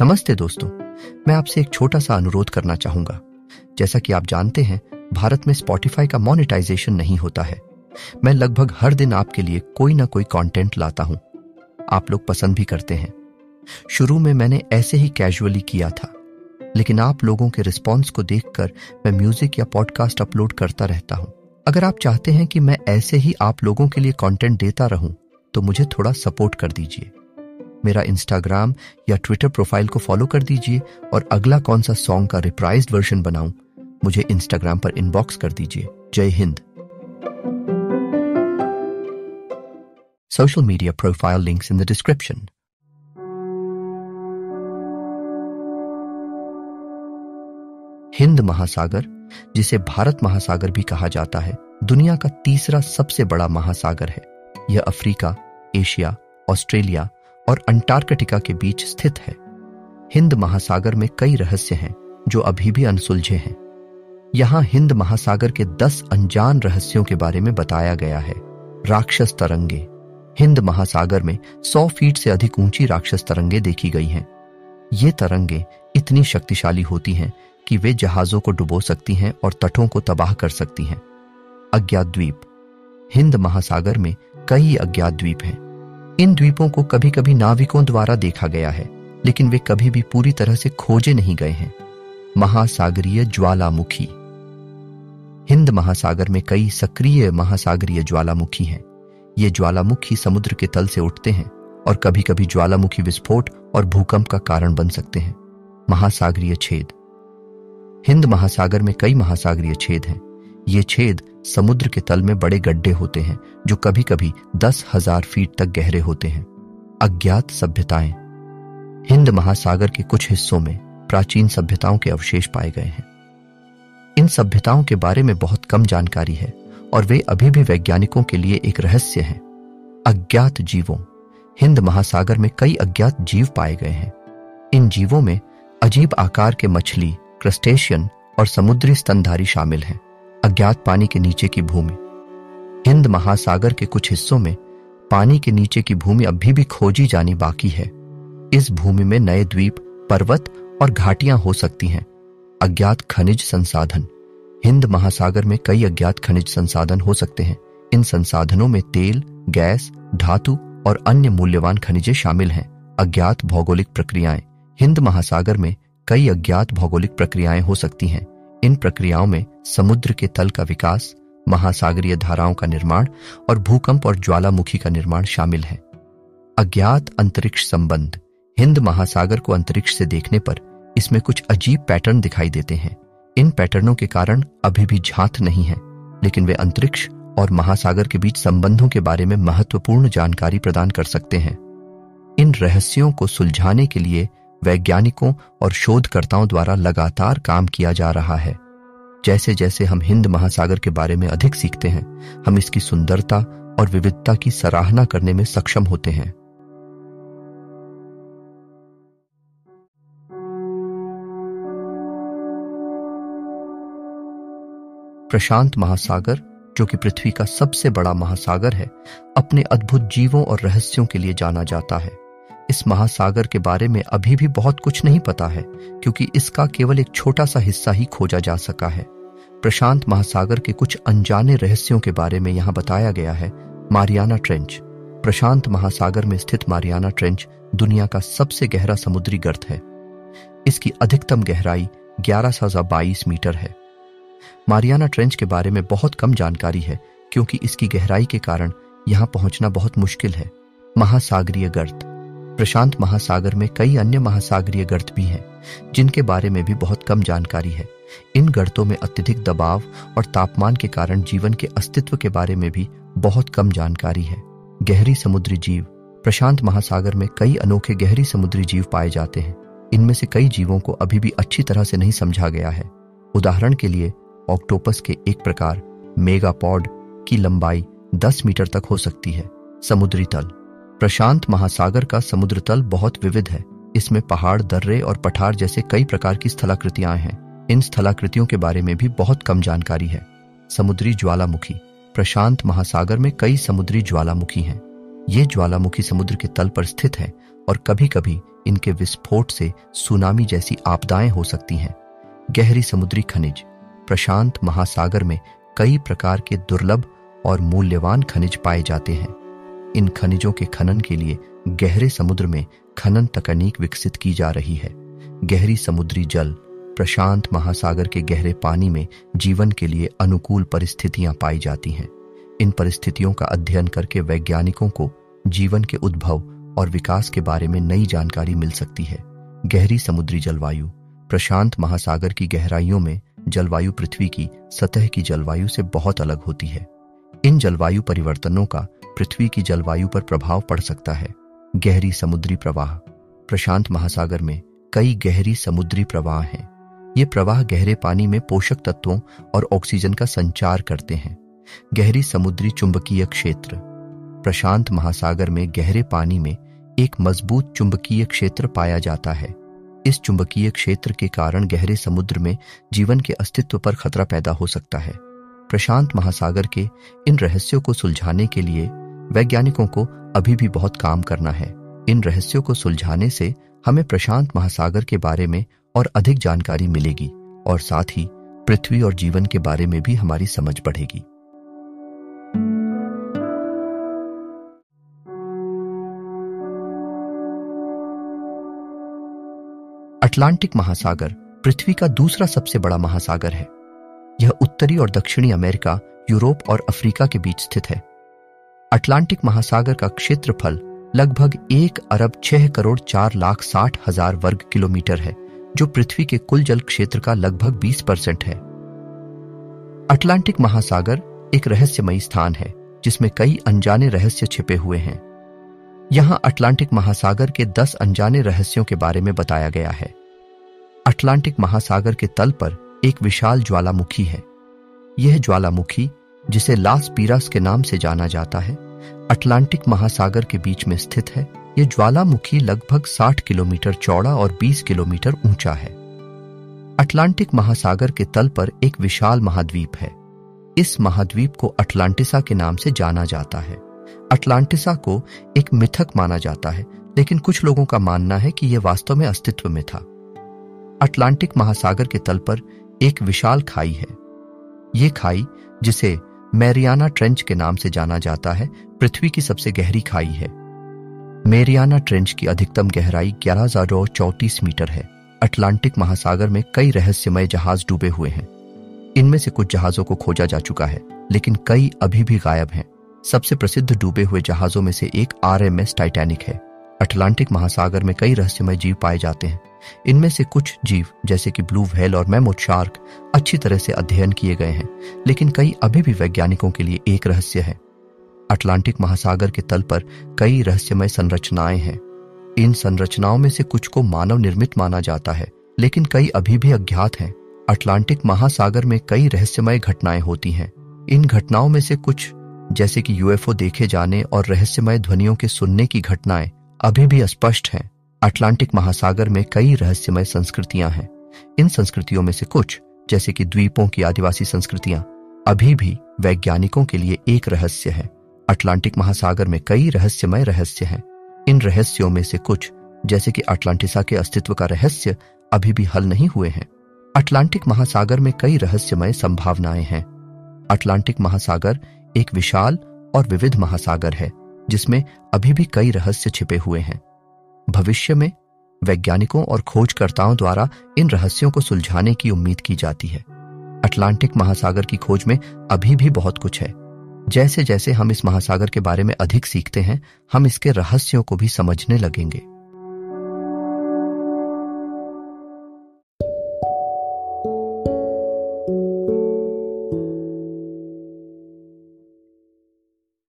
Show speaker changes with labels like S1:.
S1: नमस्ते दोस्तों, मैं आपसे एक छोटा सा अनुरोध करना चाहूँगा। जैसा कि आप जानते हैं, भारत में स्पॉटिफाई का मोनेटाइजेशन नहीं होता है। मैं लगभग हर दिन आपके लिए कोई ना कोई कंटेंट लाता हूँ। आप लोग पसंद भी करते हैं। शुरू में मैंने ऐसे ही कैजुअली किया था, लेकिन आप लोगों के रिस्पॉन्स को देखकर मैं म्यूज़िक या पॉडकास्ट अपलोड करता रहता हूँ। अगर आप चाहते हैं कि मैं ऐसे ही आप लोगों के लिए कंटेंट देता रहूँ तो मुझे थोड़ा सपोर्ट कर दीजिए। मेरा इंस्टाग्राम या ट्विटर प्रोफ़ाइल को फॉलो कर दीजिए और अगला कौन सा सॉन्ग का रिप्राइज वर्जन बनाऊँ, मुझे इंस्टाग्राम पर इनबॉक्स कर दीजिए। जय Hind. Social media profile links in the description Hind महासागर जिसे भारत महासागर भी कहा जाता है, दुनिया का तीसरा सबसे बड़ा महासागर है। यह अफ्रीका, एशिया, ऑस्ट्रेलिया और अंटार्कटिका के बीच स्थित है। हिंद महासागर में कई रहस्य हैं, जो अभी भी अनसुलझे हैं। यहाँ हिंद महासागर के दस अनजान रहस्यों के बारे में बताया गया है। राक्षस तरंगे। हिंद महासागर में सौ फीट से अधिक ऊँची राक्षस तरंगे देखी गई हैं। ये तरंगे इतनी शक्तिशाली होती हैं कि वे जहाजों को डुबो सकती हैं और तटों को तबाह कर सकती हैं। अज्ञात द्वीप हिंद महासागर में कई अज्ञात द्वीप हैं। इन द्वीपों को कभी कभी नाविकों द्वारा देखा गया है, लेकिन वे कभी भी पूरी तरह से खोजे नहीं गए हैं। महासागरीय ज्वालामुखी। हिंद महासागर में कई सक्रिय महासागरीय ज्वालामुखी हैं। ये ज्वालामुखी समुद्र के तल से उठते हैं और कभी कभी ज्वालामुखी विस्फोट और भूकंप का कारण बन सकते हैं। महासागरीय छेद। हिंद महासागर में कई महासागरीय छेद हैं। ये छेद समुद्र के तल में बड़े गड्ढे होते हैं, जो कभी कभी दस हज़ार फीट तक गहरे होते हैं। अज्ञात सभ्यताएँ। हिंद महासागर के कुछ हिस्सों में प्राचीन सभ्यताओं के अवशेष पाए गए हैं। इन सभ्यताओं के बारे में बहुत कम जानकारी है, और वे अभी भी वैज्ञानिकों के लिए एक रहस्य हैं। अज्ञात जीवों। हिंद महासागर में कई अज्ञात जीव पाए गए हैं। इन जीवों में अजीब आकार के मछली क्रस्टेशियन और समुद्री स्तनधारी शामिल हैं, अज्ञात पानी के नीचे की भूमि। हिंद महासागर के कुछ हिस्सों में पानी के नीचे की भूमि अभी भी खोजी जानी बाकी है। इस भूमि में नए द्वीप, पर्वत और घाटियाँ हो सकती हैं। अज्ञात खनिज संसाधन। हिंद महासागर में कई अज्ञात खनिज संसाधन हो सकते हैं। इन संसाधनों में तेल, गैस, धातु और अन्य मूल्यवान खनिजे शामिल हैं। अज्ञात भौगोलिक प्रक्रियाएँ। हिंद महासागर में कई अज्ञात भौगोलिक प्रक्रियाएँ हो सकती हैं। इन प्रक्रियाओं में समुद्र के तल का विकास, महासागरीय धाराओं का निर्माण और भूकंप और ज्वालामुखी का निर्माण शामिल है। अज्ञात अंतरिक्ष संबंध, हिंद महासागर को अंतरिक्ष से देखने पर इसमें कुछ अजीब पैटर्न दिखाई देते हैं। इन पैटर्नों के कारण अभी भी झांत नहीं है, लेकिन वे अंतरिक्ष और महासागर के बीच संबंधों के बारे में महत्वपूर्ण जानकारी प्रदान कर सकते हैं। इन रहस्यों को सुलझाने के लिए वैज्ञानिकों और शोधकर्ताओं द्वारा लगातार काम किया जा रहा है। जैसे जैसे हम हिंद महासागर के बारे में अधिक सीखते हैं, हम इसकी सुंदरता और विविधता की सराहना करने में सक्षम होते हैं। प्रशांत महासागर, जो कि पृथ्वी का सबसे बड़ा महासागर है, अपने अद्भुत जीवों और रहस्यों के लिए जाना जाता है। इस महासागर के बारे में अभी भी बहुत कुछ नहीं पता है, क्योंकि इसका केवल एक छोटा सा हिस्सा ही खोजा जा सका है। प्रशांत महासागर के कुछ अनजाने रहस्यों के बारे में यहाँ बताया गया है, मारियाना ट्रेंच। प्रशांत महासागर में स्थित मारियाना ट्रेंच दुनिया का सबसे गहरा समुद्री गर्त है। इसकी अधिकतम गहराई ग्यारह मीटर है। मारियाना ट्रेंच के बारे में बहुत कम जानकारी है, क्योंकि इसकी गहराई के कारण यहाँ पहुँचना बहुत मुश्किल है। महासागरीय गर्त। प्रशांत महासागर में कई अन्य महासागरीय गर्त भी हैं, जिनके बारे में भी बहुत कम जानकारी है। इन गर्तों में अत्यधिक दबाव और तापमान के कारण जीवन के अस्तित्व के बारे में भी बहुत कम जानकारी है। गहरी समुद्री जीव, प्रशांत महासागर में कई अनोखे गहरी समुद्री जीव पाए जाते हैं। इनमें से कई जीवों को अभी भी अच्छी तरह से नहीं समझा गया है। उदाहरण के लिए, ऑक्टोपस के एक प्रकार, मेगापॉड, की लंबाई 10 मीटर तक हो सकती है, समुद्री तल। प्रशांत महासागर का समुद्र तल बहुत विविध है। इसमें पहाड़, दर्रे और पठार जैसे कई प्रकार की स्थलाकृतियाँ हैं। इन स्थलाकृतियों के बारे में भी बहुत कम जानकारी है। समुद्री ज्वालामुखी। प्रशांत महासागर में कई समुद्री ज्वालामुखी हैं। ये ज्वालामुखी समुद्र के तल पर स्थित है और कभी कभी इनके विस्फोट से सुनामी जैसी आपदाएँ हो सकती हैं। गहरी समुद्री खनिज। प्रशांत महासागर में कई प्रकार के दुर्लभ और मूल्यवान खनिज पाए जाते हैं। इन खनिजों के खनन के लिए गहरे समुद्र में खनन तकनीक विकसित की जा रही है। गहरी समुद्री जल, प्रशांत महासागर के गहरे पानी में जीवन के लिए अनुकूल परिस्थितियाँ पाई जाती हैं। इन परिस्थितियों का अध्ययन करके वैज्ञानिकों को जीवन के उद्भव और विकास के बारे में नई जानकारी मिल सकती है। गहरी समुद्री जलवायु, प्रशांत महासागर की गहराइयों में जलवायु पृथ्वी की सतह की जलवायु से बहुत अलग होती है। इन जलवायु परिवर्तनों का पृथ्वी की जलवायु पर प्रभाव पड़ सकता है। गहरी समुद्री प्रवाह। प्रशांत महासागर में कई गहरी समुद्री प्रवाह हैं। ये प्रवाह गहरे पानी में पोषक तत्वों और ऑक्सीजन का संचार करते हैं। गहरी समुद्री चुंबकीय क्षेत्र। प्रशांत महासागर में गहरे पानी में एक मज़बूत चुंबकीय क्षेत्र पाया जाता है। इस चुंबकीय क्षेत्र के कारण गहरे समुद्र में जीवन के अस्तित्व पर खतरा पैदा हो सकता है। प्रशांत महासागर के इन रहस्यों को सुलझाने के लिए वैज्ञानिकों को अभी भी बहुत काम करना है। इन रहस्यों को सुलझाने से हमें प्रशांत महासागर के बारे में और अधिक जानकारी मिलेगी और साथ ही पृथ्वी और जीवन के बारे में भी हमारी समझ बढ़ेगी। अटलांटिक महासागर पृथ्वी का दूसरा सबसे बड़ा महासागर है। यह उत्तरी और दक्षिणी अमेरिका, यूरोप और अफ्रीका के बीच स्थित है। अटलांटिक महासागर का क्षेत्रफल लगभग एक अरब छह करोड़ चार लाख साठ हज़ार वर्ग किलोमीटर है, जो पृथ्वी के कुल जल क्षेत्र का लगभग बीस परसेंट है। अटलांटिक महासागर एक रहस्यमयी स्थान है, जिसमें कई अनजाने रहस्य छिपे हुए हैं। यहाँ अटलांटिक महासागर के दस अनजाने रहस्यों के बारे में बताया गया है। अटलांटिक महासागर के तल पर एक विशाल ज्वालामुखी है। यह ज्वालामुखी जिसे लास पीरास के नाम से जाना जाता है, अटलांटिक महासागर के बीच में स्थित है। यह ज्वालामुखी लगभग 60 किलोमीटर चौड़ा और 20 किलोमीटर ऊँचा है। अटलांटिक महासागर के तल पर एक विशाल महाद्वीप है। इस महाद्वीप को अटलांटिसा के नाम से जाना जाता है। अटलांटिसा को एक मिथक माना जाता है, लेकिन कुछ लोगों का मानना है कि यह वास्तव में अस्तित्व में था। अटलांटिक महासागर के तल पर एक विशाल खाई है। यह खाई, जिसे मैरियाना ट्रेंच के नाम से जाना जाता है, पृथ्वी की सबसे गहरी खाई है। मेरियाना ट्रेंच की अधिकतम गहराई ग्यारह मीटर है। अटलांटिक महासागर में कई रहस्यमय जहाज़ डूबे हुए हैं। इनमें से कुछ जहाजों को खोजा जा चुका है, लेकिन कई अभी भी गायब हैं। सबसे प्रसिद्ध डूबे हुए जहाजों में से एक आर एम एस टाइटैनिक है। अटलांटिक महासागर में कई रहस्यमय जीव पाए जाते हैं। इनमें से कुछ जीव, जैसे कि ब्लू व्हेल और मैमोथ शार्क, अच्छी तरह से अध्ययन किए गए हैं, लेकिन कई अभी भी वैज्ञानिकों के लिए एक रहस्य है। अटलांटिक महासागर के तल पर कई रहस्यमय संरचनाएँ हैं। इन संरचनाओं में से कुछ को मानव निर्मित माना जाता है, लेकिन कई अभी भी अज्ञात हैं। अटलांटिक महासागर में कई रहस्यमय घटनाएँ होती हैं। इन घटनाओं में से कुछ, जैसे कि यूएफओ देखे जाने और रहस्यमय ध्वनियों के सुनने की घटनाएँ, अभी भी अस्पष्ट हैं। अटलांटिक महासागर में कई रहस्यमय संस्कृतियाँ हैं। इन संस्कृतियों में से कुछ, जैसे कि द्वीपों की आदिवासी संस्कृतियाँ, अभी भी वैज्ञानिकों के लिए एक रहस्य है। अटलांटिक महासागर में कई रहस्यमय रहस्य हैं। इन रहस्यों में से कुछ, जैसे कि अटलांटिसा के अस्तित्व का रहस्य, अभी भी हल नहीं हुए हैं। अटलांटिक महासागर में कई रहस्यमय संभावनाएँ हैं। अटलांटिक महासागर एक विशाल और विविध महासागर है, जिसमें अभी भी कई रहस्य छिपे हुए हैं। भविष्य में वैज्ञानिकों और खोजकर्ताओं द्वारा इन रहस्यों को सुलझाने की उम्मीद की जाती है। अटलांटिक महासागर की खोज में अभी भी बहुत कुछ है। जैसे जैसे हम इस महासागर के बारे में अधिक सीखते हैं, हम इसके रहस्यों को भी समझने लगेंगे।